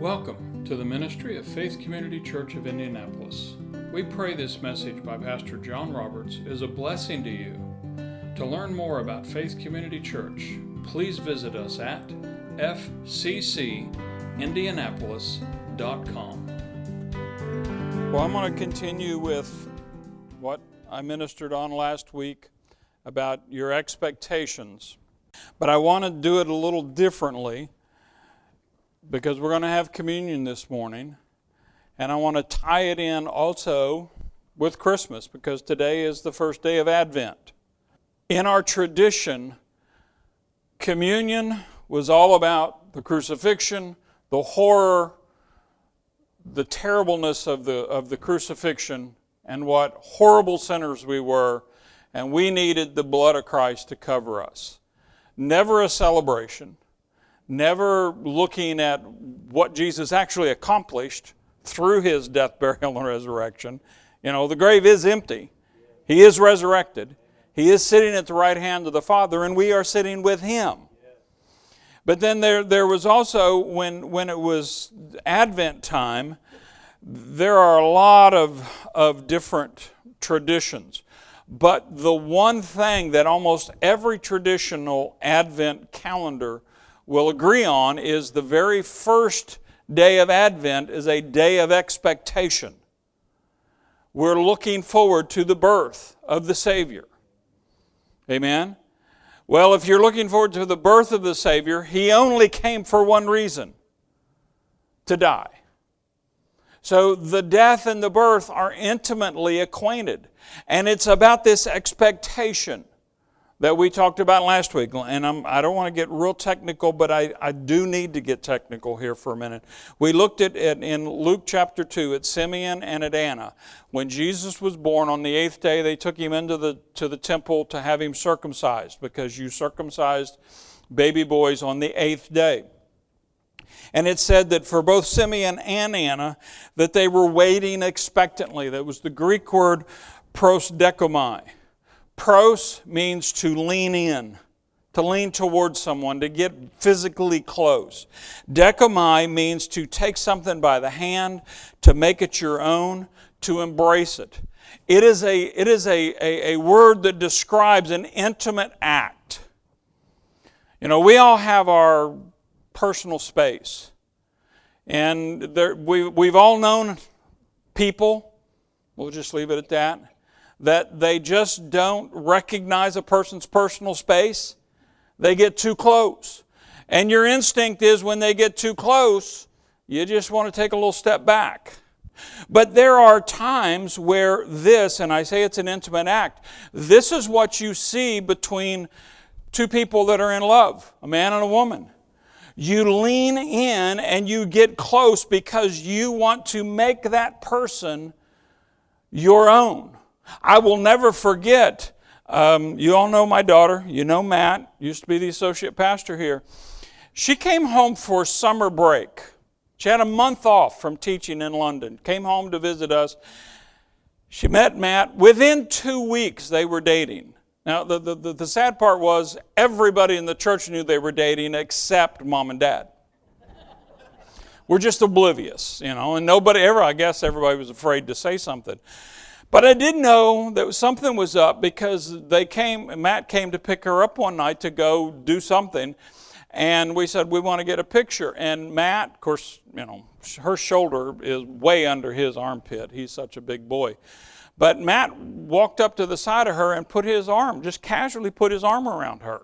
Welcome to the ministry of Faith Community Church of Indianapolis. We pray this message by Pastor John Roberts is a blessing to you. To learn more about Faith Community Church, please visit us at fccindianapolis.com. Well, I'm going to continue with what I ministered on last week about your expectations. But I want to do it a little differently because we're going to have communion this morning. And I want to tie it in also with Christmas because today is the first day of Advent. In our tradition, communion was all about the crucifixion, the horror, the terribleness of the, of the crucifixion, and what horrible sinners we were, and we needed the blood of Christ to cover us. Never a celebration, never looking at what Jesus actually accomplished through his death, burial, and resurrection. You know, the grave is empty. He is resurrected. He is sitting at the right hand of the Father, and we are sitting with him. But then there, there was also, when, when it was Advent time, there are a lot of, of different traditions. But the one thing that almost every traditional Advent calendar will agree on is the very first day of Advent is a day of expectation. We're looking forward to the birth of the Savior. Amen? Well, if you're looking forward to the birth of the Savior, He only came for one reason to die. So the death and the birth are intimately acquainted. And it's about this expectation that we talked about last week. And I'm, I do not want to get real technical, but I, I do need to get technical here for a minute. We looked at it in Luke chapter 2 at Simeon and at Anna. When Jesus was born on the eighth day, they took him into the, to the temple to have him circumcised because you circumcised baby boys on the eighth day. And it said that for both Simeon and Anna, that they were waiting expectantly. That was the Greek word prosdechomai Pros means to lean in, to lean towards someone, to get physically close. Dechomai means to take something by the hand, to make it your own, to embrace it. It is a, it is a, a, a word that describes an intimate act. You know, we all have our personal space. And there, we, we've all known people, we'll just leave it at that, that they just don't recognize a person's personal space. They get too close. And your instinct is when they get too close, you just want to take a little step back. But there are times where this, and I say it's an intimate act, this is what you see between two people that are in love, a man and a woman. You lean in and you get close because you want to make that person your own. I will never forget. Um, you all know my daughter. You know Matt, used to be the associate pastor here. She came home for summer break. She had a month off from teaching in London, came home to visit us. She met Matt. Within two weeks, they were dating. Now, the, the, the, sad part was everybody in the church knew they were dating except mom and dad. we're just oblivious, you know, and nobody ever, I guess everybody was afraid to say something. But I did know that something was up because they came, Matt came to pick her up one night to go do something. And we said, we want to get a picture. And Matt, of course, you know, her shoulder is way under his armpit. He's such a big boy. But Matt walked up to the side of her and put his arm, just casually put his arm around her.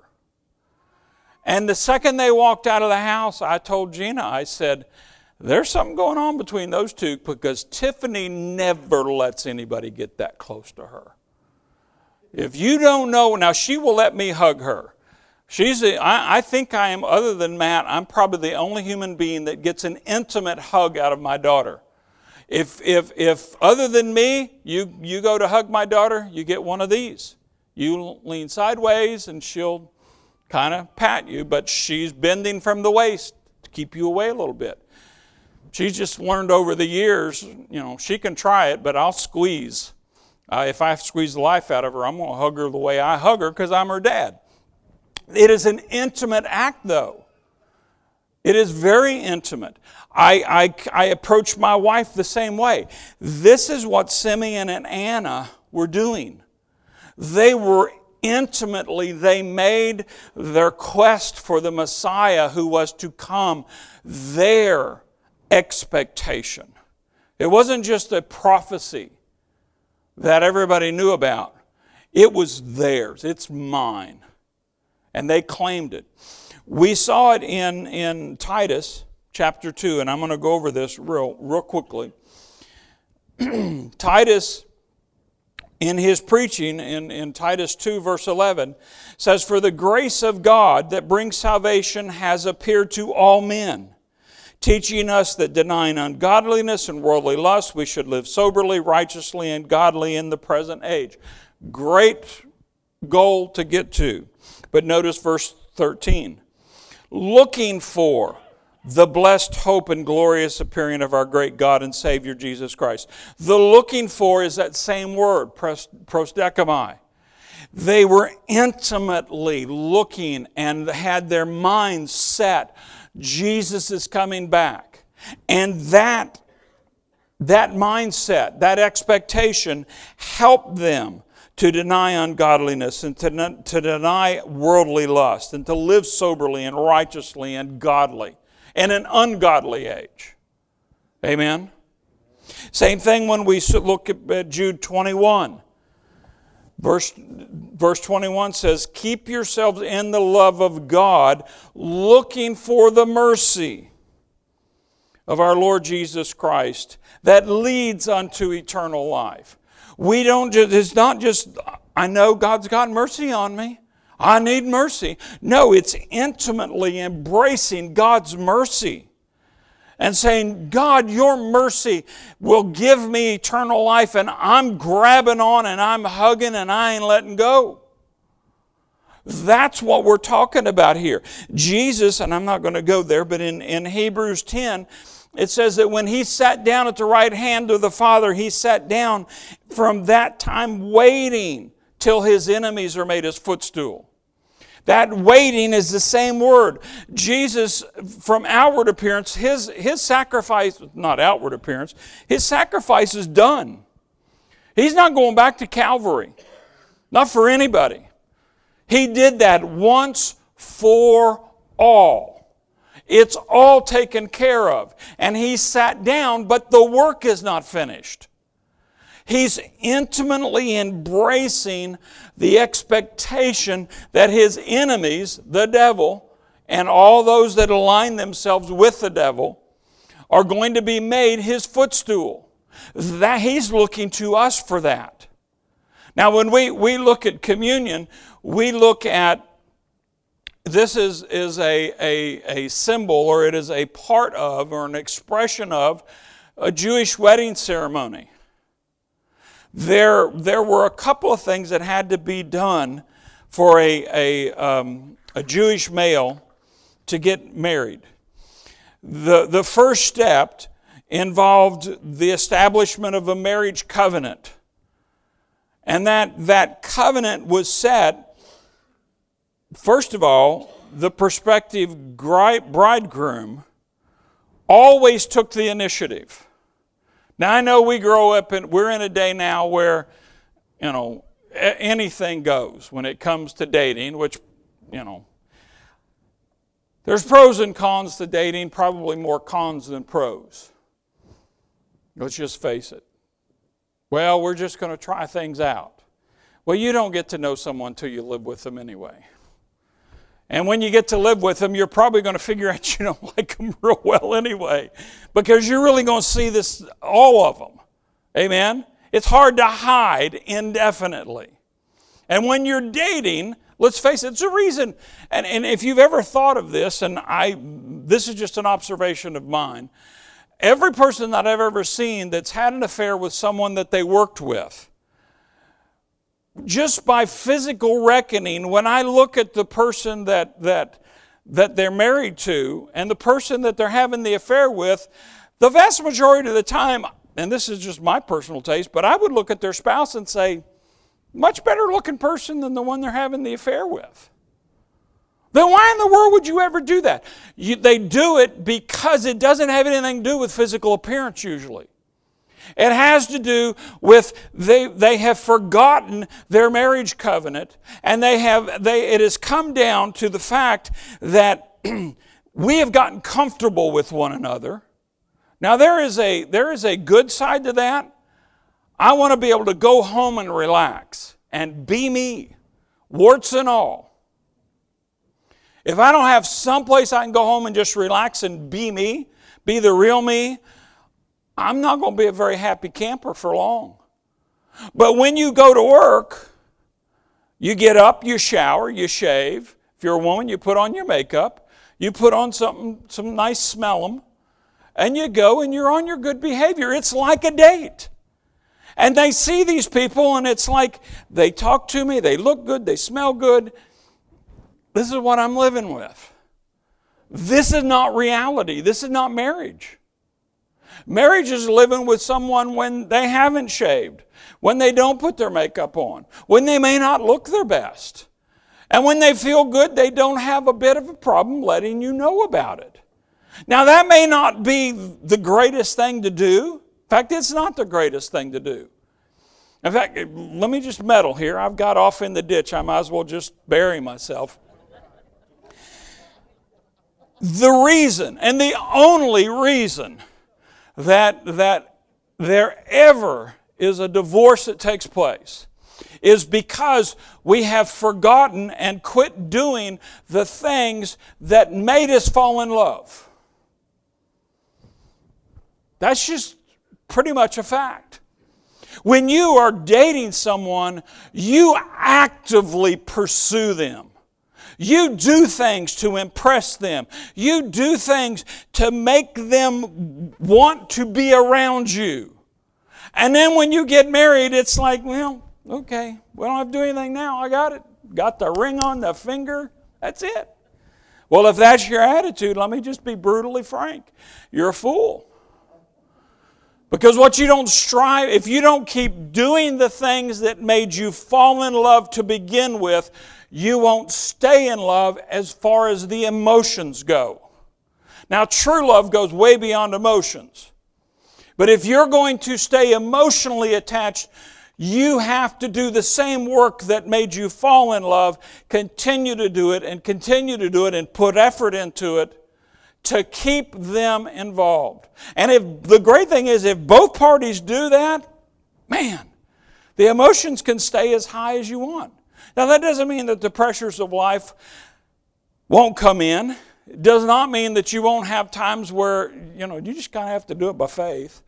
And the second they walked out of the house, I told Gina, I said, there's something going on between those two because Tiffany never lets anybody get that close to her. If you don't know, now she will let me hug her. She's a, I, I think I am, other than Matt, I'm probably the only human being that gets an intimate hug out of my daughter. If, if, if other than me, you, you go to hug my daughter, you get one of these. You lean sideways and she'll kind of pat you, but she's bending from the waist to keep you away a little bit. She's just learned over the years, you know, she can try it, but I'll squeeze. Uh, if I squeeze the life out of her, I'm going to hug her the way I hug her because I'm her dad. It is an intimate act, though. It is very intimate. I, I, I approach my wife the same way. This is what Simeon and Anna were doing. They were intimately, they made their quest for the Messiah who was to come their expectation. It wasn't just a prophecy that everybody knew about, it was theirs, it's mine. And they claimed it. We saw it in, in Titus chapter 2, and I'm going to go over this real, real quickly. Titus, in his preaching in, in Titus 2, verse 11, says, For the grace of God that brings salvation has appeared to all men, teaching us that denying ungodliness and worldly lust, we should live soberly, righteously, and godly in the present age. Great goal to get to. But notice verse 13 looking for the blessed hope and glorious appearing of our great God and Savior Jesus Christ. The looking for is that same word, prosdechomai. They were intimately looking and had their minds set. Jesus is coming back. And that, that mindset, that expectation helped them to deny ungodliness and to, to deny worldly lust and to live soberly and righteously and godly in an ungodly age. Amen? Same thing when we look at Jude 21. Verse, verse 21 says, Keep yourselves in the love of God, looking for the mercy of our Lord Jesus Christ that leads unto eternal life. We don't just, it's not just, I know God's got mercy on me. I need mercy. No, it's intimately embracing God's mercy and saying, God, your mercy will give me eternal life, and I'm grabbing on and I'm hugging and I ain't letting go. That's what we're talking about here. Jesus, and I'm not going to go there, but in, in Hebrews 10, it says that when he sat down at the right hand of the Father, he sat down from that time waiting till his enemies are made his footstool. That waiting is the same word. Jesus, from outward appearance, his, his sacrifice, not outward appearance, his sacrifice is done. He's not going back to Calvary, not for anybody. He did that once for all. It's all taken care of. And he sat down, but the work is not finished. He's intimately embracing the expectation that his enemies, the devil, and all those that align themselves with the devil, are going to be made his footstool. That he's looking to us for that. Now, when we, we look at communion, we look at this is, is a, a, a symbol or it is a part of or an expression of a Jewish wedding ceremony. There, there were a couple of things that had to be done for a, a, um, a Jewish male to get married. The, the first step involved the establishment of a marriage covenant. And that, that covenant was set First of all, the prospective bridegroom always took the initiative. Now, I know we grow up and we're in a day now where, you know, anything goes when it comes to dating, which, you know, there's pros and cons to dating, probably more cons than pros. Let's just face it. Well, we're just going to try things out. Well, you don't get to know someone till you live with them anyway. And when you get to live with them, you're probably going to figure out you don't like them real well anyway, because you're really going to see this, all of them. Amen? It's hard to hide indefinitely. And when you're dating, let's face it, it's a reason. And, and if you've ever thought of this, and I, this is just an observation of mine, every person that I've ever seen that's had an affair with someone that they worked with, just by physical reckoning, when I look at the person that, that, that they're married to and the person that they're having the affair with, the vast majority of the time, and this is just my personal taste, but I would look at their spouse and say, much better looking person than the one they're having the affair with. Then why in the world would you ever do that? You, they do it because it doesn't have anything to do with physical appearance usually. It has to do with they, they have forgotten their marriage covenant, and they have they it has come down to the fact that we have gotten comfortable with one another. Now there is a there is a good side to that. I want to be able to go home and relax and be me, warts and all. If I don't have someplace I can go home and just relax and be me, be the real me, I'm not going to be a very happy camper for long. But when you go to work, you get up, you shower, you shave. If you're a woman, you put on your makeup, you put on something, some nice smell them, and you go and you're on your good behavior. It's like a date. And they see these people, and it's like they talk to me, they look good, they smell good, this is what I'm living with. This is not reality. This is not marriage. Marriage is living with someone when they haven't shaved, when they don't put their makeup on, when they may not look their best. And when they feel good, they don't have a bit of a problem letting you know about it. Now, that may not be the greatest thing to do. In fact, it's not the greatest thing to do. In fact, let me just meddle here. I've got off in the ditch. I might as well just bury myself. The reason, and the only reason, that, that there ever is a divorce that takes place is because we have forgotten and quit doing the things that made us fall in love. That's just pretty much a fact. When you are dating someone, you actively pursue them. You do things to impress them. You do things to make them want to be around you. And then when you get married, it's like, well, okay, we don't have to do anything now. I got it. Got the ring on the finger. That's it. Well, if that's your attitude, let me just be brutally frank. You're a fool. Because what you don't strive, if you don't keep doing the things that made you fall in love to begin with, you won't stay in love as far as the emotions go. Now, true love goes way beyond emotions. But if you're going to stay emotionally attached, you have to do the same work that made you fall in love, continue to do it and continue to do it and put effort into it to keep them involved. And if the great thing is if both parties do that, man, the emotions can stay as high as you want. Now, that doesn't mean that the pressures of life won't come in. It does not mean that you won't have times where, you know, you just kind of have to do it by faith.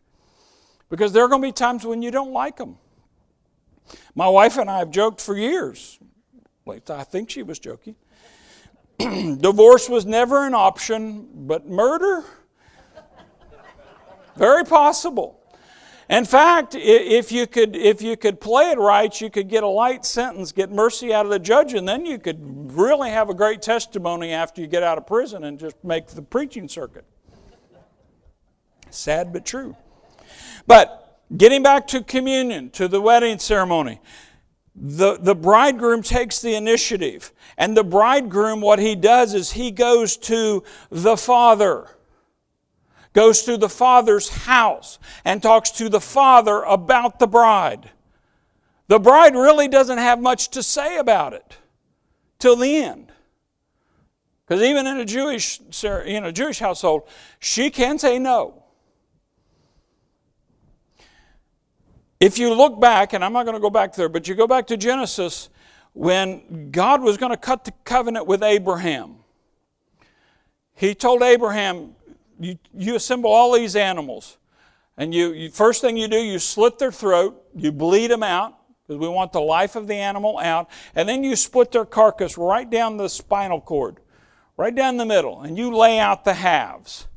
Because there are going to be times when you don't like them. My wife and I have joked for years. I think she was joking. Divorce was never an option, but murder? Very possible. In fact, if you could if you could play it right, you could get a light sentence, get mercy out of the judge, and then you could really have a great testimony after you get out of prison and just make the preaching circuit. Sad but true. But getting back to communion, to the wedding ceremony, the, the bridegroom takes the initiative. And the bridegroom, what he does is he goes to the father goes to the father's house and talks to the father about the bride. The bride really doesn't have much to say about it till the end. Because even in a Jewish, in a Jewish household, she can say no. If you look back, and I'm not going to go back there, but you go back to Genesis when God was going to cut the covenant with Abraham. He told Abraham, you, you assemble all these animals, and you, you first thing you do, you slit their throat, you bleed them out, because we want the life of the animal out, and then you split their carcass right down the spinal cord, right down the middle, and you lay out the halves.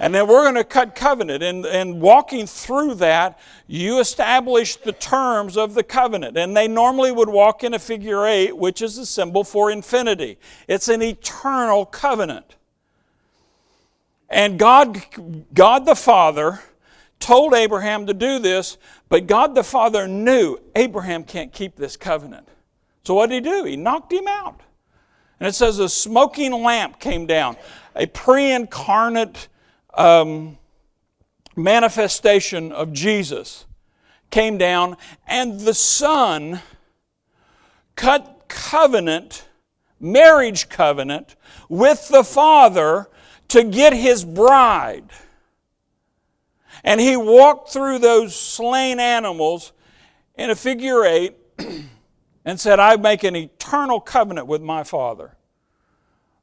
And then we're going to cut covenant. And, and walking through that, you establish the terms of the covenant. And they normally would walk in a figure eight, which is a symbol for infinity. It's an eternal covenant. And God, God the Father told Abraham to do this, but God the Father knew Abraham can't keep this covenant. So what did he do? He knocked him out. And it says a smoking lamp came down, a pre incarnate um, manifestation of Jesus came down, and the Son cut covenant, marriage covenant, with the Father to get his bride. And he walked through those slain animals in a figure eight and said, I make an eternal covenant with my Father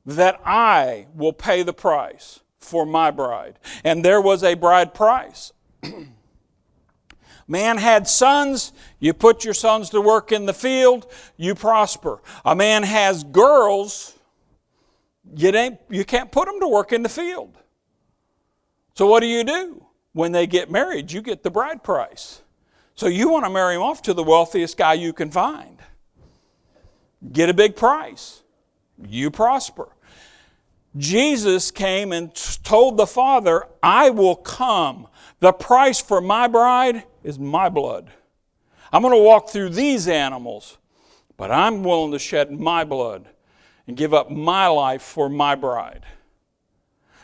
that I will pay the price for my bride. And there was a bride price. Man had sons, you put your sons to work in the field, you prosper. A man has girls, you, ain't, you can't put them to work in the field. So what do you do? When they get married, you get the bride price. So you want to marry them off to the wealthiest guy you can find. Get a big price. You prosper. Jesus came and told the Father, I will come. The price for my bride is my blood. I'm going to walk through these animals, but I'm willing to shed my blood and give up my life for my bride.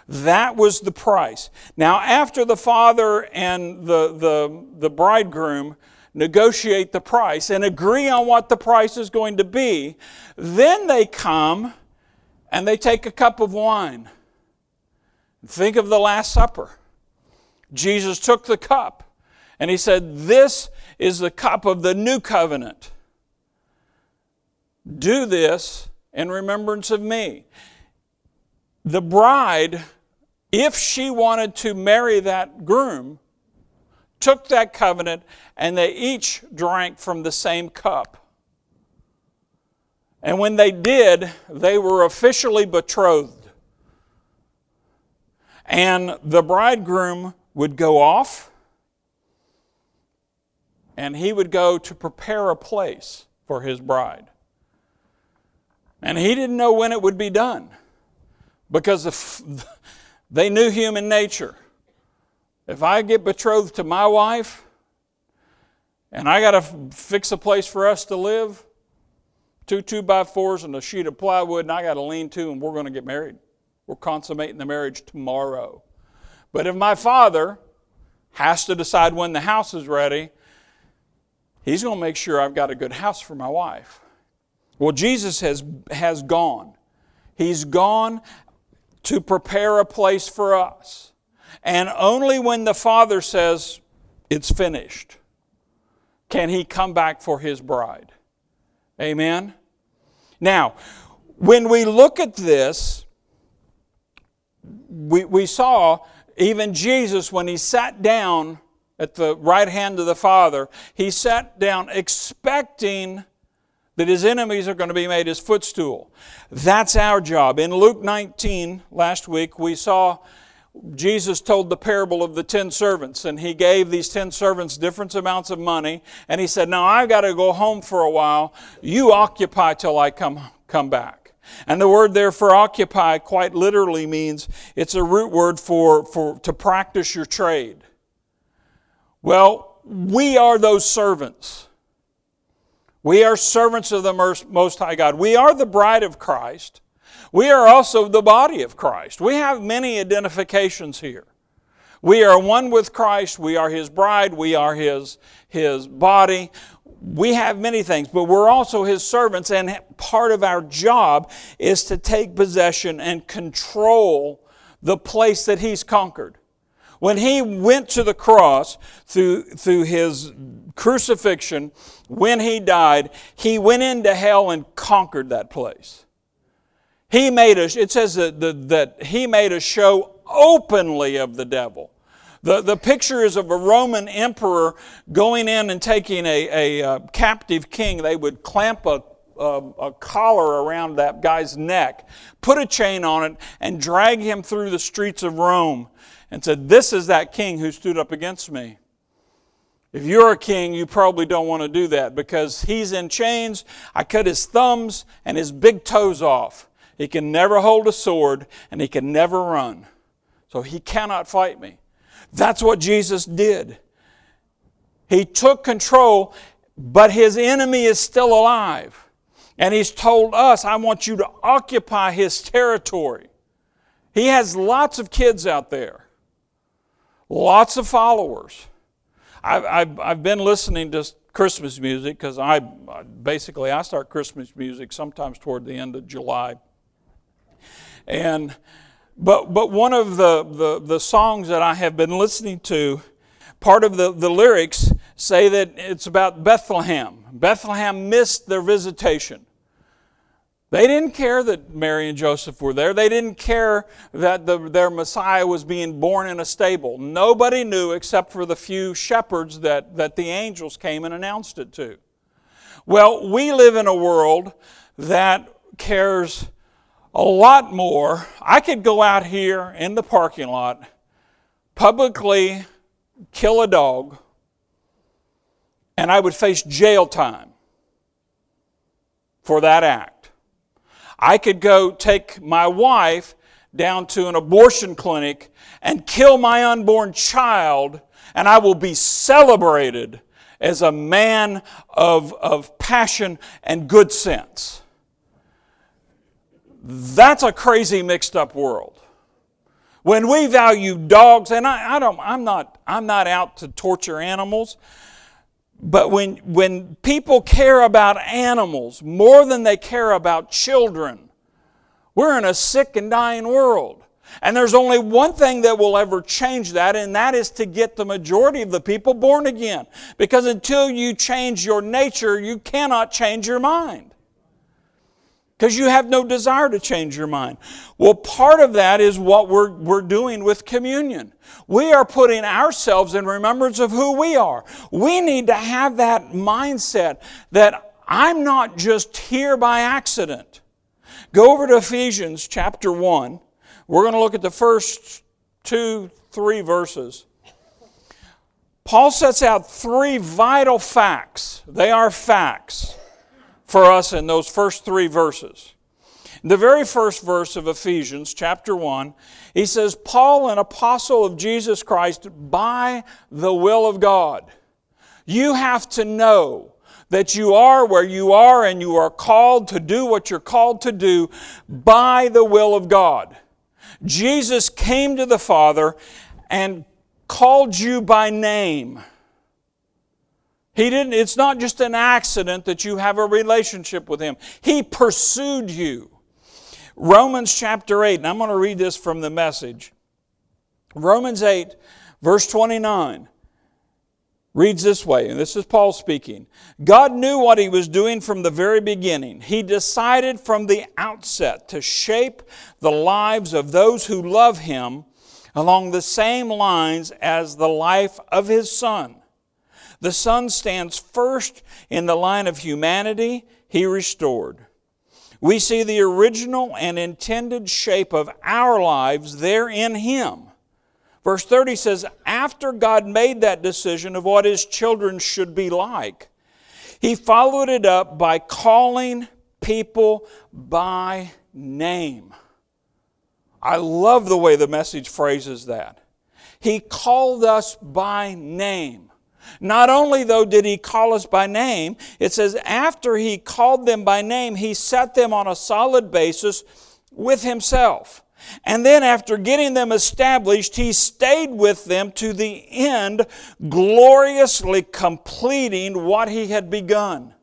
That was the price. Now, after the father and the, the, the bridegroom negotiate the price and agree on what the price is going to be, then they come and they take a cup of wine. Think of the Last Supper. Jesus took the cup and he said, This is the cup of the new covenant. Do this in remembrance of me. The bride, if she wanted to marry that groom, took that covenant and they each drank from the same cup. And when they did, they were officially betrothed. And the bridegroom would go off and he would go to prepare a place for his bride. And he didn't know when it would be done because if they knew human nature. If I get betrothed to my wife and I got to fix a place for us to live, two two by fours and a sheet of plywood, and I got to lean to, and we're going to get married. We're consummating the marriage tomorrow. But if my father has to decide when the house is ready, he's going to make sure I've got a good house for my wife. Well, Jesus has, has gone. He's gone to prepare a place for us. And only when the Father says, it's finished, can he come back for his bride. Amen? Now, when we look at this, we, we saw even Jesus, when he sat down at the right hand of the Father, he sat down expecting that his enemies are going to be made his footstool. That's our job. In Luke 19, last week, we saw Jesus told the parable of the ten servants, and he gave these ten servants different amounts of money, and he said, Now I've got to go home for a while. You occupy till I come, come back. And the word there for occupy quite literally means it's a root word for, for to practice your trade. Well, we are those servants. We are servants of the Most High God. We are the bride of Christ. We are also the body of Christ. We have many identifications here. We are one with Christ. We are His bride. We are His, His body. We have many things, but we're also His servants, and part of our job is to take possession and control the place that He's conquered. When He went to the cross through, through His crucifixion, when He died, He went into hell and conquered that place. He made a, it says that, that, that he made a show openly of the devil. The, the picture is of a Roman emperor going in and taking a, a, a uh, captive king. They would clamp a, a, a, collar around that guy's neck, put a chain on it, and drag him through the streets of Rome and said, This is that king who stood up against me. If you're a king, you probably don't want to do that because he's in chains. I cut his thumbs and his big toes off. He can never hold a sword and he can never run. So he cannot fight me. That's what Jesus did. He took control, but his enemy is still alive. And He's told us, I want you to occupy His territory. He has lots of kids out there, lots of followers. I've, I've, I've been listening to Christmas music because I basically I start Christmas music sometimes toward the end of July. And but but one of the, the, the songs that I have been listening to, part of the, the lyrics say that it's about Bethlehem. Bethlehem missed their visitation. They didn't care that Mary and Joseph were there. They didn't care that the, their Messiah was being born in a stable. Nobody knew except for the few shepherds that, that the angels came and announced it to. Well, we live in a world that cares a lot more. I could go out here in the parking lot, publicly kill a dog, and I would face jail time for that act. I could go take my wife down to an abortion clinic and kill my unborn child, and I will be celebrated as a man of, of passion and good sense. That's a crazy mixed up world. When we value dogs, and I, I don't, I'm not, I'm not out to torture animals. But when, when people care about animals more than they care about children, we're in a sick and dying world. And there's only one thing that will ever change that, and that is to get the majority of the people born again. Because until you change your nature, you cannot change your mind because you have no desire to change your mind. Well, part of that is what we're, we're doing with communion. We are putting ourselves in remembrance of who we are. We need to have that mindset that I'm not just here by accident. Go over to Ephesians chapter 1. We're going to look at the first two, three verses. Paul sets out three vital facts. They are facts for us in those first three verses. The very first verse of Ephesians, chapter 1, he says, Paul, an apostle of Jesus Christ, by the will of God. You have to know that you are where you are and you are called to do what you're called to do by the will of God. Jesus came to the Father and called you by name. He didn't, it's not just an accident that you have a relationship with Him. He pursued you. Romans chapter 8, and I'm going to read this from the message. Romans 8, verse 29 reads this way, and this is Paul speaking. God knew what he was doing from the very beginning. He decided from the outset to shape the lives of those who love him along the same lines as the life of his son. The Son stands first in the line of humanity He restored. We see the original and intended shape of our lives there in Him. Verse 30 says, After God made that decision of what His children should be like, He followed it up by calling people by name. I love the way the message phrases that. He called us by name. Not only, though, did he call us by name, it says after he called them by name, he set them on a solid basis with himself. And then, after getting them established, he stayed with them to the end, gloriously completing what he had begun.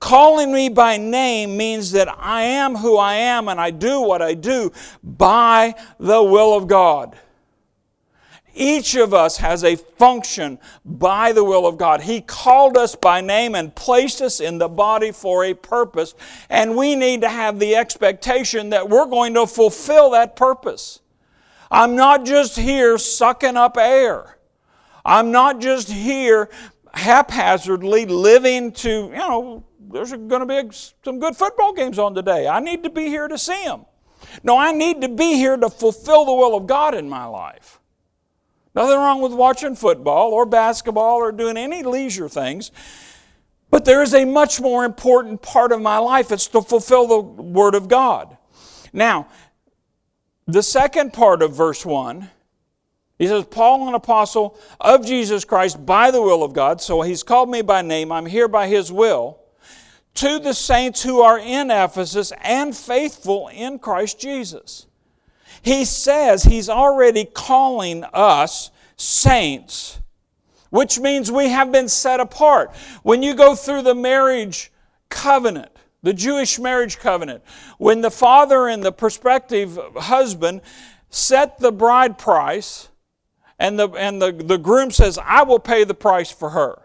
Calling me by name means that I am who I am and I do what I do by the will of God. Each of us has a function by the will of God. He called us by name and placed us in the body for a purpose, and we need to have the expectation that we're going to fulfill that purpose. I'm not just here sucking up air. I'm not just here haphazardly living to, you know, there's going to be some good football games on today. I need to be here to see them. No, I need to be here to fulfill the will of God in my life. Nothing wrong with watching football or basketball or doing any leisure things. But there is a much more important part of my life. It's to fulfill the Word of God. Now, the second part of verse 1, he says, Paul, an apostle of Jesus Christ by the will of God. So he's called me by name. I'm here by his will to the saints who are in Ephesus and faithful in Christ Jesus. He says he's already calling us saints, which means we have been set apart. When you go through the marriage covenant, the Jewish marriage covenant, when the father and the prospective husband set the bride price, and the, and the, the groom says, I will pay the price for her.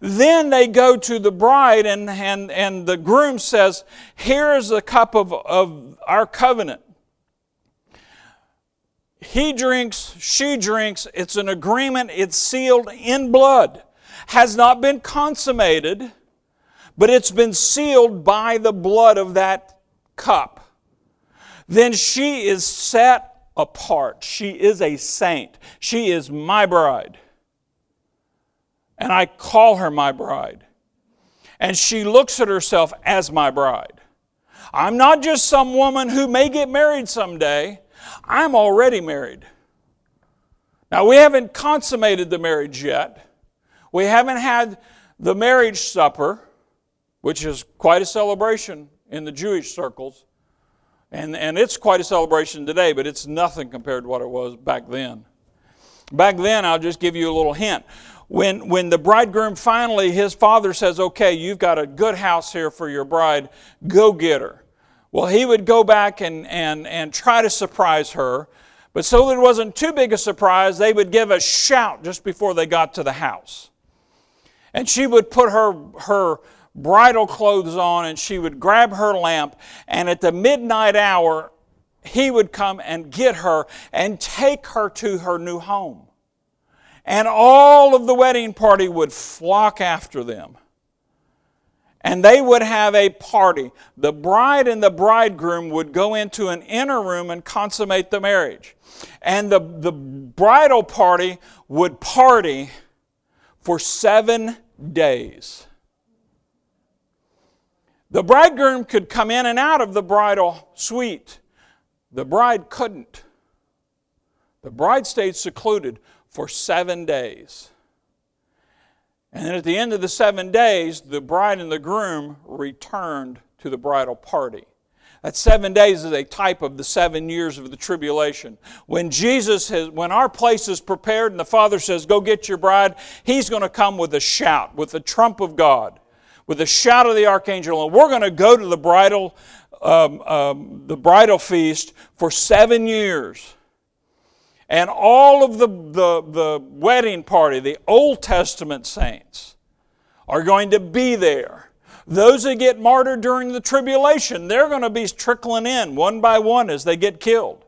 Then they go to the bride, and, and, and the groom says, Here is the cup of, of our covenant. He drinks, she drinks. It's an agreement, it's sealed in blood. Has not been consummated, but it's been sealed by the blood of that cup. Then she is set apart. She is a saint. She is my bride and I call her my bride. And she looks at herself as my bride. I'm not just some woman who may get married someday, I'm already married. Now, we haven't consummated the marriage yet. We haven't had the marriage supper, which is quite a celebration in the Jewish circles. And, and it's quite a celebration today, but it's nothing compared to what it was back then. Back then, I'll just give you a little hint when, when the bridegroom finally, his father says, Okay, you've got a good house here for your bride, go get her. Well, he would go back and, and, and try to surprise her. But so that it wasn't too big a surprise, they would give a shout just before they got to the house. And she would put her, her bridal clothes on and she would grab her lamp. And at the midnight hour, he would come and get her and take her to her new home and all of the wedding party would flock after them. And they would have a party. The bride and the bridegroom would go into an inner room and consummate the marriage. And the, the bridal party would party for seven days. The bridegroom could come in and out of the bridal suite. The bride couldn't. The bride stayed secluded for seven days. And then at the end of the seven days, the bride and the groom returned to the bridal party. That seven days is a type of the seven years of the tribulation. When Jesus has, when our place is prepared and the Father says, Go get your bride, He's going to come with a shout, with the trump of God, with the shout of the archangel, and we're going to go to the bridal, um, um, the bridal feast for seven years. And all of the, the, the wedding party, the Old Testament saints, are going to be there. Those that get martyred during the tribulation, they're going to be trickling in one by one as they get killed.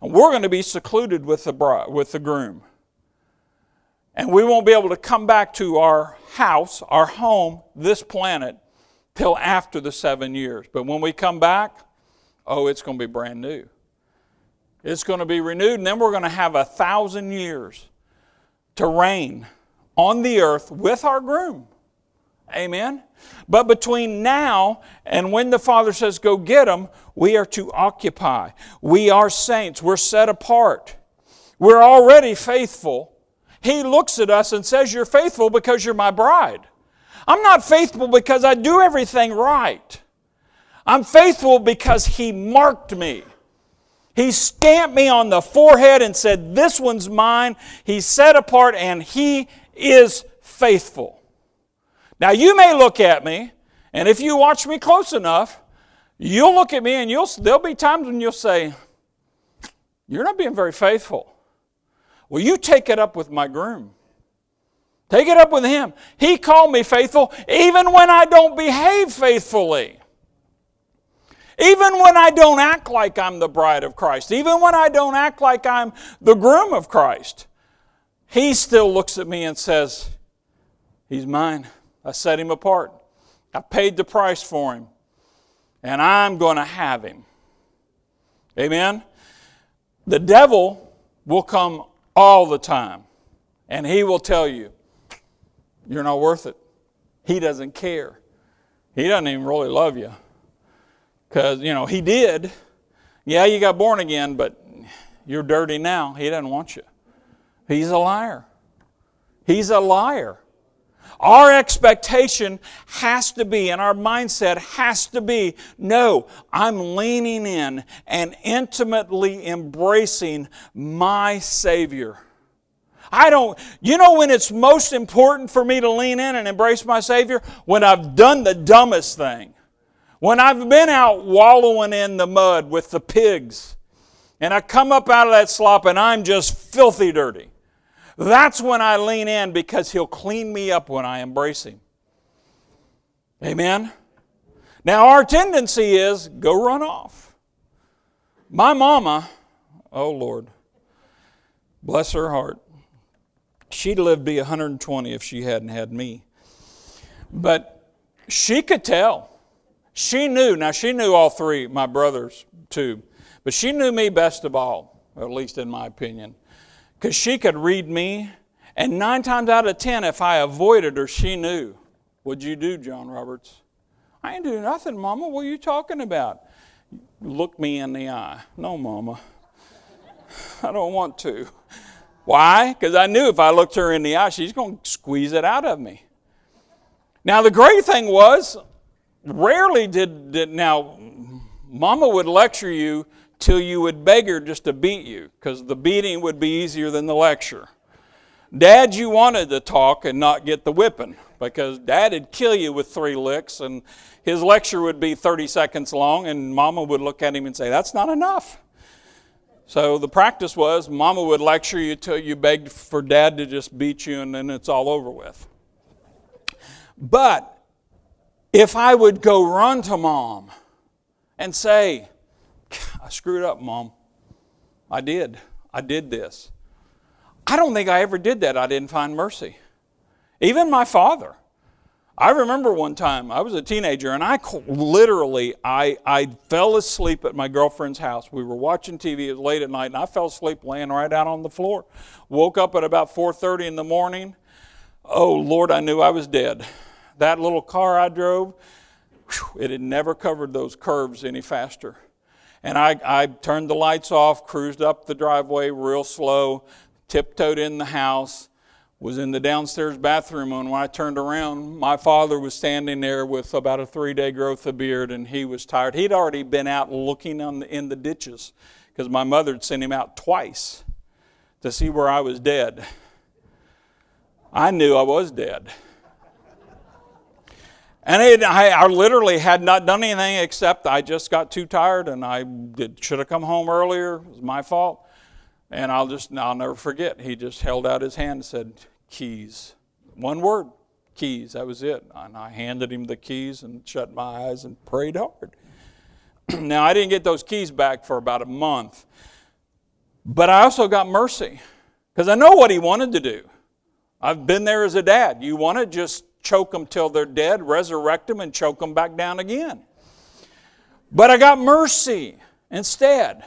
And we're going to be secluded with the, bride, with the groom. And we won't be able to come back to our house, our home, this planet, till after the seven years. But when we come back, oh, it's going to be brand new. It's going to be renewed, and then we're going to have a thousand years to reign on the earth with our groom. Amen. But between now and when the Father says, Go get them, we are to occupy. We are saints. We're set apart. We're already faithful. He looks at us and says, You're faithful because you're my bride. I'm not faithful because I do everything right. I'm faithful because He marked me. He stamped me on the forehead and said, This one's mine. He's set apart and He is faithful. Now, you may look at me, and if you watch me close enough, you'll look at me and you'll, there'll be times when you'll say, You're not being very faithful. Well, you take it up with my groom. Take it up with him. He called me faithful even when I don't behave faithfully. Even when I don't act like I'm the bride of Christ, even when I don't act like I'm the groom of Christ, he still looks at me and says, He's mine. I set him apart. I paid the price for him. And I'm going to have him. Amen? The devil will come all the time. And he will tell you, You're not worth it. He doesn't care. He doesn't even really love you. Because, you know, he did. Yeah, you got born again, but you're dirty now. He doesn't want you. He's a liar. He's a liar. Our expectation has to be, and our mindset has to be no, I'm leaning in and intimately embracing my Savior. I don't, you know when it's most important for me to lean in and embrace my Savior? When I've done the dumbest thing. When I've been out wallowing in the mud with the pigs and I come up out of that slop and I'm just filthy dirty. That's when I lean in because He'll clean me up when I embrace Him. Amen? Now, our tendency is go run off. My mama, oh Lord, bless her heart, she'd live to be 120 if she hadn't had me. But she could tell. She knew. Now, she knew all three, my brothers too, but she knew me best of all, at least in my opinion because she could read me. And nine times out of ten, if I avoided her, she knew. What'd you do, John Roberts? I ain't doing nothing, Mama. What are you talking about? Look me in the eye. No, Mama. I don't want to. Why? Because I knew if I looked her in the eye, she's going to squeeze it out of me. Now, the great thing was, rarely did, did now, Mama would lecture you till you would beg her just to beat you, because the beating would be easier than the lecture. Dad, you wanted to talk and not get the whipping, because Dad'd kill you with three licks, and his lecture would be 30 seconds long, and Mama would look at him and say, That's not enough. So the practice was Mama would lecture you till you begged for Dad to just beat you, and then it's all over with. But if I would go run to Mom and say, I screwed up, Mom. I did. I did this. I don't think I ever did that. I didn't find mercy. Even my father. I remember one time I was a teenager and I literally I, I fell asleep at my girlfriend's house. We were watching TV. It was late at night and I fell asleep laying right out on the floor. Woke up at about 4:30 in the morning. Oh Lord, I knew I was dead. That little car I drove, whew, it had never covered those curves any faster. And I, I turned the lights off, cruised up the driveway real slow, tiptoed in the house, was in the downstairs bathroom. And when I turned around, my father was standing there with about a three day growth of beard, and he was tired. He'd already been out looking the, in the ditches because my mother had sent him out twice to see where I was dead. I knew I was dead. And it, I, I, literally had not done anything except I just got too tired and I did, should have come home earlier. It was my fault. And I'll just, I'll never forget. He just held out his hand and said, keys. One word, keys. That was it. And I handed him the keys and shut my eyes and prayed hard. now, I didn't get those keys back for about a month. But I also got mercy because I know what he wanted to do. I've been there as a dad. You want to just choke them till they're dead, resurrect them, and choke them back down again. But I got mercy instead.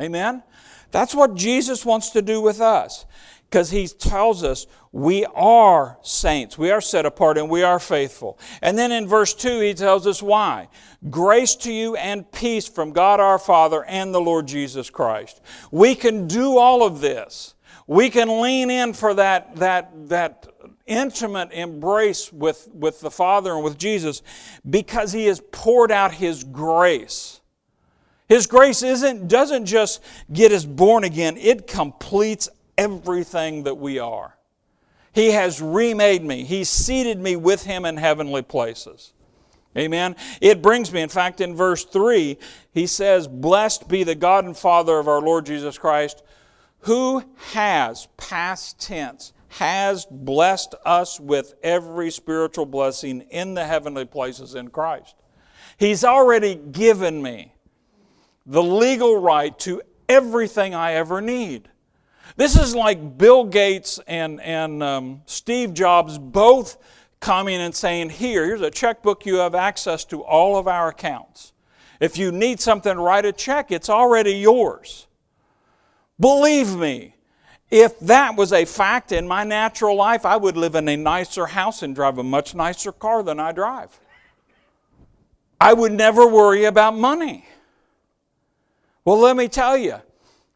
Amen? That's what Jesus wants to do with us because he tells us we are saints, we are set apart, and we are faithful. And then in verse 2, he tells us why. Grace to you and peace from God our Father and the Lord Jesus Christ. We can do all of this. We can lean in for that, that, that intimate embrace with, with the Father and with Jesus because He has poured out His grace. His grace isn't, doesn't just get us born again, it completes everything that we are. He has remade me, He seated me with Him in heavenly places. Amen. It brings me, in fact, in verse 3, he says, Blessed be the God and Father of our Lord Jesus Christ, who has, past tense, has blessed us with every spiritual blessing in the heavenly places in Christ. He's already given me the legal right to everything I ever need. This is like Bill Gates and, and um, Steve Jobs both coming and saying, Here, here's a checkbook, you have access to all of our accounts. If you need something, write a check, it's already yours. Believe me, if that was a fact in my natural life, I would live in a nicer house and drive a much nicer car than I drive. I would never worry about money. Well, let me tell you,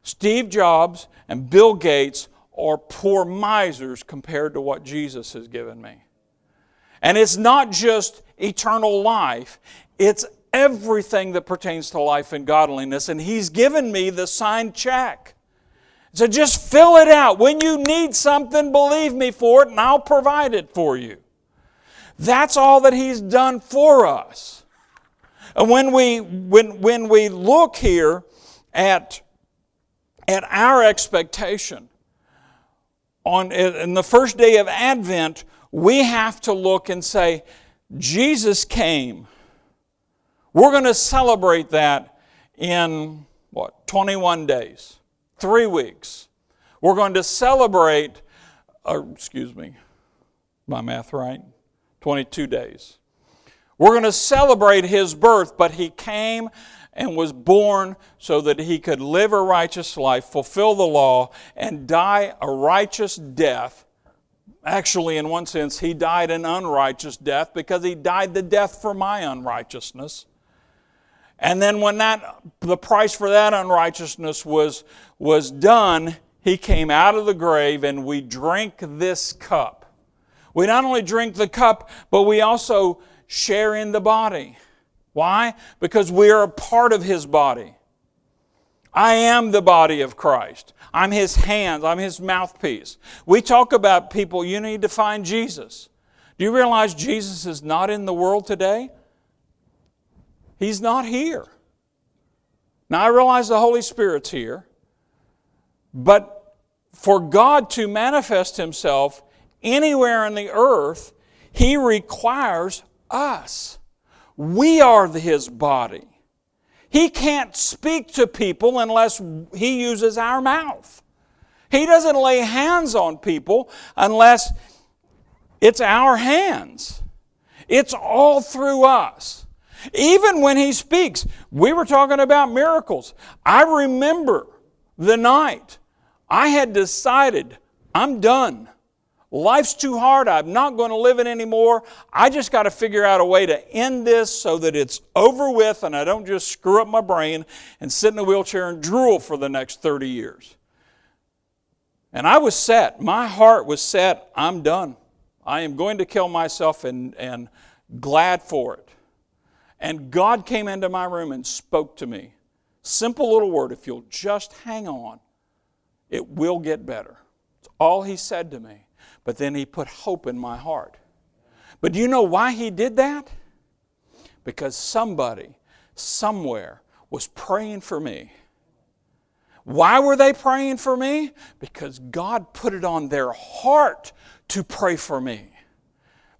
Steve Jobs and Bill Gates are poor misers compared to what Jesus has given me. And it's not just eternal life, it's everything that pertains to life and godliness. And He's given me the signed check. So just fill it out. When you need something, believe me for it, and I'll provide it for you. That's all that He's done for us. And when we, when, when we look here at, at our expectation, on in the first day of Advent, we have to look and say, Jesus came. We're going to celebrate that in what, 21 days, three weeks. We're going to celebrate, or excuse me, my math right? 22 days. We're going to celebrate his birth, but he came and was born so that he could live a righteous life, fulfill the law, and die a righteous death. Actually, in one sense, he died an unrighteous death because he died the death for my unrighteousness. And then when that the price for that unrighteousness was, was done, he came out of the grave and we drink this cup. We not only drink the cup, but we also share in the body. Why? Because we are a part of His body. I am the body of Christ. I'm His hands. I'm His mouthpiece. We talk about people, you need to find Jesus. Do you realize Jesus is not in the world today? He's not here. Now, I realize the Holy Spirit's here, but for God to manifest Himself anywhere in the earth, He requires us. We are His body. He can't speak to people unless He uses our mouth. He doesn't lay hands on people unless it's our hands. It's all through us. Even when He speaks, we were talking about miracles. I remember the night I had decided I'm done. Life's too hard. I'm not going to live it anymore. I just got to figure out a way to end this so that it's over with and I don't just screw up my brain and sit in a wheelchair and drool for the next 30 years. And I was set. My heart was set. I'm done. I am going to kill myself and, and glad for it. And God came into my room and spoke to me. Simple little word if you'll just hang on, it will get better. It's all He said to me. But then he put hope in my heart. But do you know why he did that? Because somebody, somewhere, was praying for me. Why were they praying for me? Because God put it on their heart to pray for me.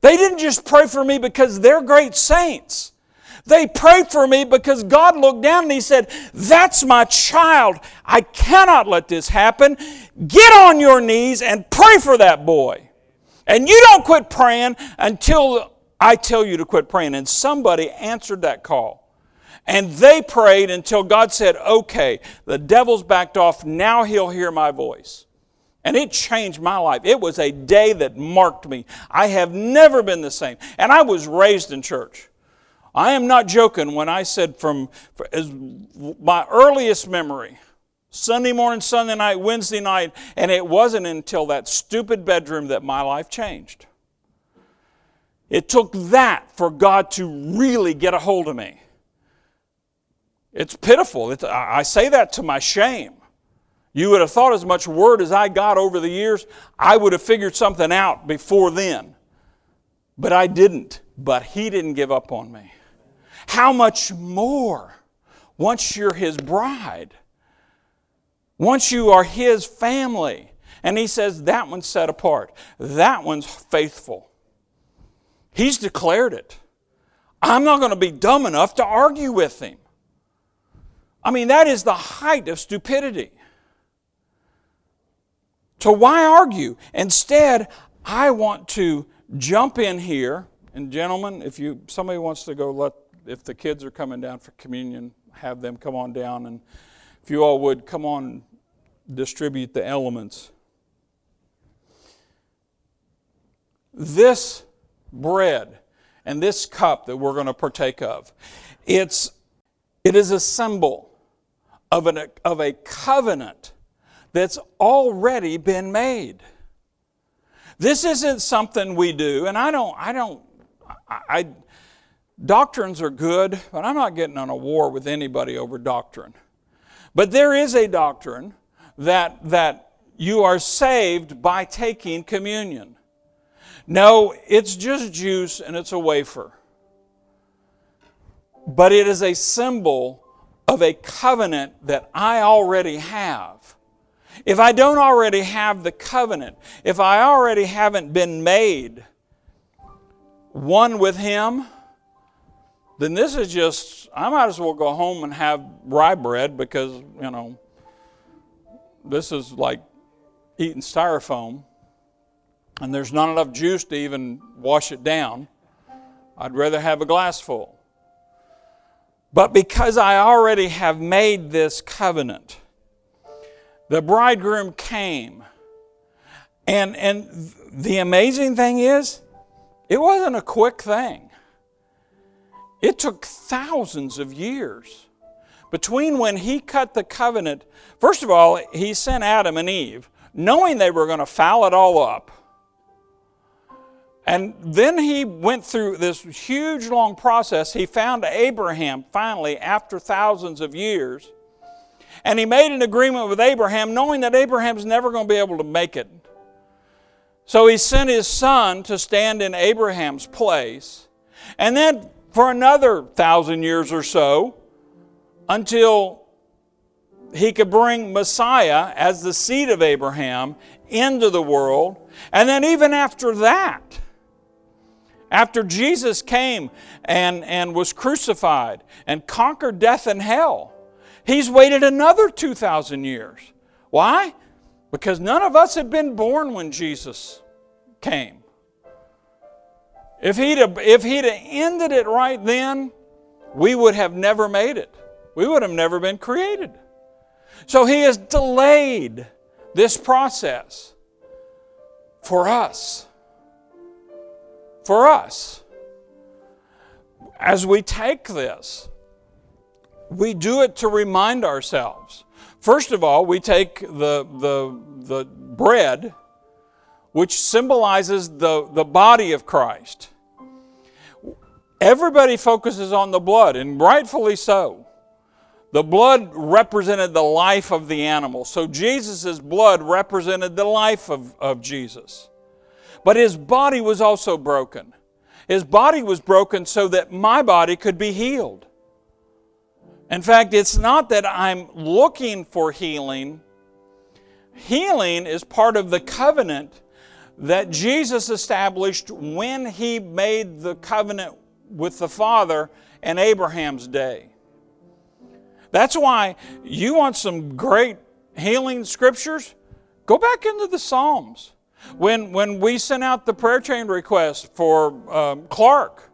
They didn't just pray for me because they're great saints. They prayed for me because God looked down and He said, That's my child. I cannot let this happen. Get on your knees and pray for that boy. And you don't quit praying until I tell you to quit praying. And somebody answered that call. And they prayed until God said, Okay, the devil's backed off. Now he'll hear my voice. And it changed my life. It was a day that marked me. I have never been the same. And I was raised in church. I am not joking when I said from as my earliest memory, Sunday morning, Sunday night, Wednesday night, and it wasn't until that stupid bedroom that my life changed. It took that for God to really get a hold of me. It's pitiful. It's, I say that to my shame. You would have thought as much word as I got over the years, I would have figured something out before then. But I didn't. But He didn't give up on me. How much more once you're His bride? Once you are His family. And He says, that one's set apart, that one's faithful. He's declared it. I'm not going to be dumb enough to argue with Him. I mean, that is the height of stupidity. So, why argue? Instead, I want to jump in here. And, gentlemen, if you somebody wants to go let if the kids are coming down for communion, have them come on down. And if you all would, come on distribute the elements. This bread and this cup that we're going to partake of, it's, it is a symbol of, an, of a covenant that's already been made. This isn't something we do, and I don't, I don't I, I doctrines are good, but I'm not getting on a war with anybody over doctrine. But there is a doctrine that, that you are saved by taking communion. No, it's just juice and it's a wafer. But it is a symbol of a covenant that I already have. If I don't already have the covenant, if I already haven't been made one with Him, then this is just, I might as well go home and have rye bread because, you know, this is like eating styrofoam and there's not enough juice to even wash it down. I'd rather have a glass full. But because I already have made this covenant, the bridegroom came. And, and the amazing thing is, it wasn't a quick thing. It took thousands of years between when he cut the covenant. First of all, he sent Adam and Eve, knowing they were going to foul it all up. And then he went through this huge long process. He found Abraham finally after thousands of years. And he made an agreement with Abraham, knowing that Abraham's never going to be able to make it. So he sent his son to stand in Abraham's place. And then for another thousand years or so until he could bring Messiah as the seed of Abraham into the world. And then, even after that, after Jesus came and, and was crucified and conquered death and hell, he's waited another 2,000 years. Why? Because none of us had been born when Jesus came. If he'd, have, if he'd ended it right then, we would have never made it. We would have never been created. So he has delayed this process for us. For us. As we take this, we do it to remind ourselves. First of all, we take the, the, the bread, which symbolizes the, the body of Christ. Everybody focuses on the blood, and rightfully so. The blood represented the life of the animal. So Jesus' blood represented the life of, of Jesus. But his body was also broken. His body was broken so that my body could be healed. In fact, it's not that I'm looking for healing. Healing is part of the covenant that Jesus established when he made the covenant with the Father in Abraham's day. That's why you want some great healing scriptures? Go back into the Psalms. When, when we sent out the prayer chain request for um, Clark,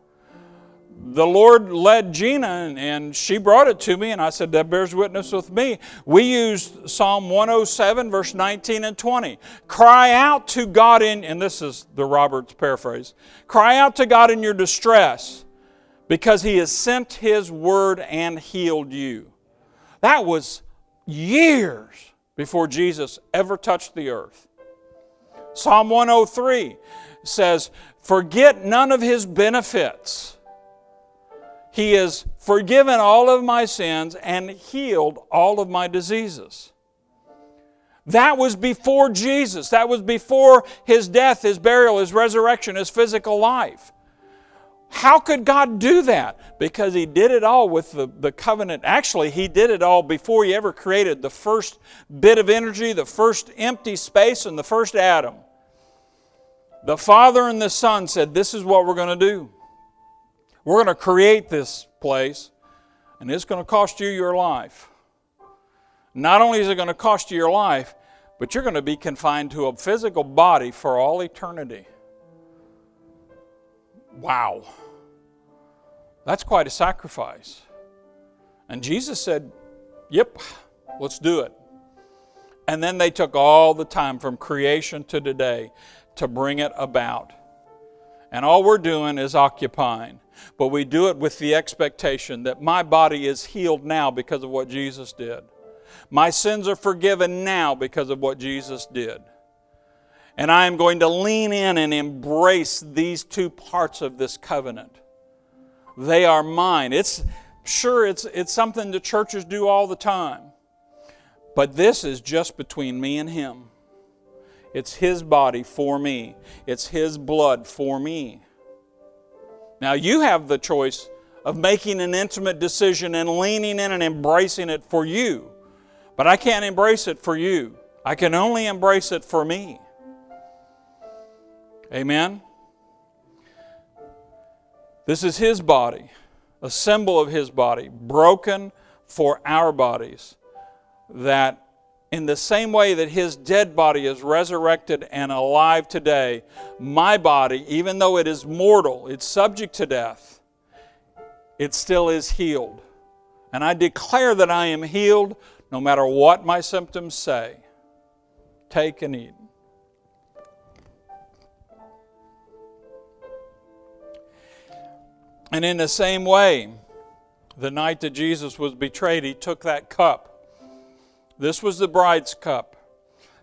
the Lord led Gina and, she brought it to me, and I said, That bears witness with me. We used Psalm 107, verse 19 and 20. Cry out to God in, and this is the Roberts paraphrase cry out to God in your distress because he has sent his word and healed you. That was years before Jesus ever touched the earth. Psalm 103 says, Forget none of his benefits. He has forgiven all of my sins and healed all of my diseases. That was before Jesus. That was before his death, his burial, his resurrection, his physical life. How could God do that? Because He did it all with the, the covenant. Actually, He did it all before He ever created the first bit of energy, the first empty space, and the first atom. The Father and the Son said, This is what we're going to do. We're going to create this place, and it's going to cost you your life. Not only is it going to cost you your life, but you're going to be confined to a physical body for all eternity. Wow. That's quite a sacrifice. And Jesus said, Yep, let's do it. And then they took all the time from creation to today to bring it about. And all we're doing is occupying. But we do it with the expectation that my body is healed now because of what Jesus did. My sins are forgiven now because of what Jesus did. And I am going to lean in and embrace these two parts of this covenant. They are mine. It's sure it's it's something the churches do all the time. But this is just between me and him. It's his body for me. It's his blood for me. Now you have the choice of making an intimate decision and leaning in and embracing it for you. But I can't embrace it for you. I can only embrace it for me. Amen? This is His body, a symbol of His body, broken for our bodies. That in the same way that His dead body is resurrected and alive today, my body, even though it is mortal, it's subject to death it still is healed. And I declare that I am healed no matter what my symptoms say. Take and eat. And in the same way, the night that Jesus was betrayed, he took that cup. This was the bride's cup.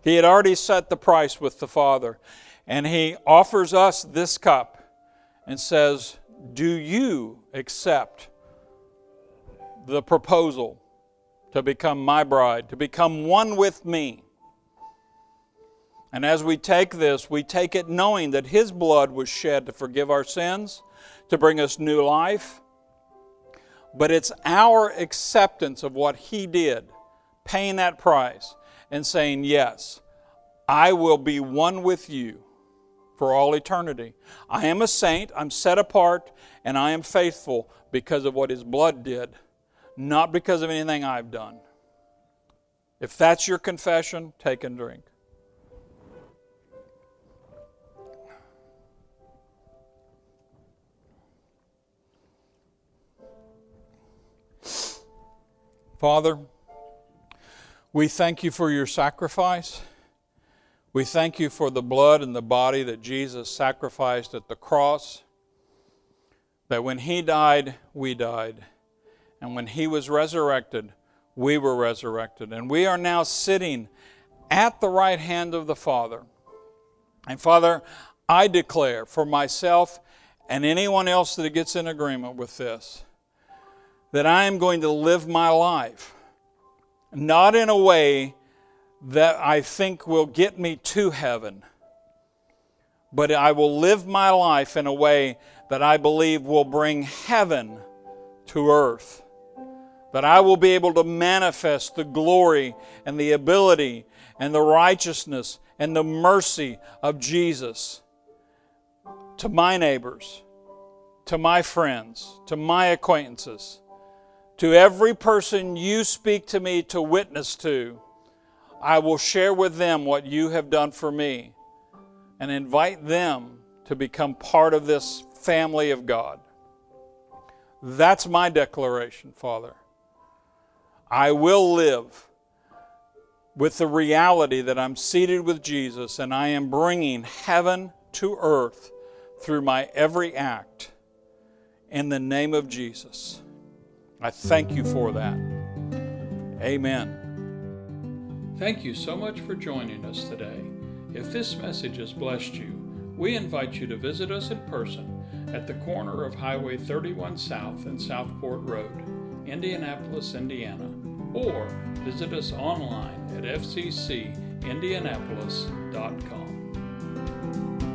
He had already set the price with the Father. And he offers us this cup and says, Do you accept the proposal to become my bride, to become one with me. And as we take this, we take it knowing that His blood was shed to forgive our sins, to bring us new life. But it's our acceptance of what He did, paying that price, and saying, Yes, I will be one with you for all eternity. I am a saint, I'm set apart, and I am faithful because of what his blood did, not because of anything I've done. If that's your confession, take and drink. Father, we thank you for your sacrifice. We thank you for the blood and the body that Jesus sacrificed at the cross. That when he died, we died. And when he was resurrected, we were resurrected. And we are now sitting at the right hand of the Father. And Father, I declare for myself and anyone else that gets in agreement with this that I am going to live my life not in a way that I think will get me to heaven, but I will live my life in a way that I believe will bring heaven to earth. That I will be able to manifest the glory and the ability and the righteousness and the mercy of Jesus to my neighbors, to my friends, to my acquaintances, to every person you speak to me to witness to I will share with them what you have done for me and invite them to become part of this family of God. That's my declaration, Father. I will live with the reality that I'm seated with Jesus and I am bringing heaven to earth through my every act in the name of Jesus. I thank you for that. Amen. Thank you so much for joining us today. If this message has blessed you, we invite you to visit us in person at the corner of Highway 31 South and Southport Road, Indianapolis, Indiana, or visit us online at fccindianapolis.com.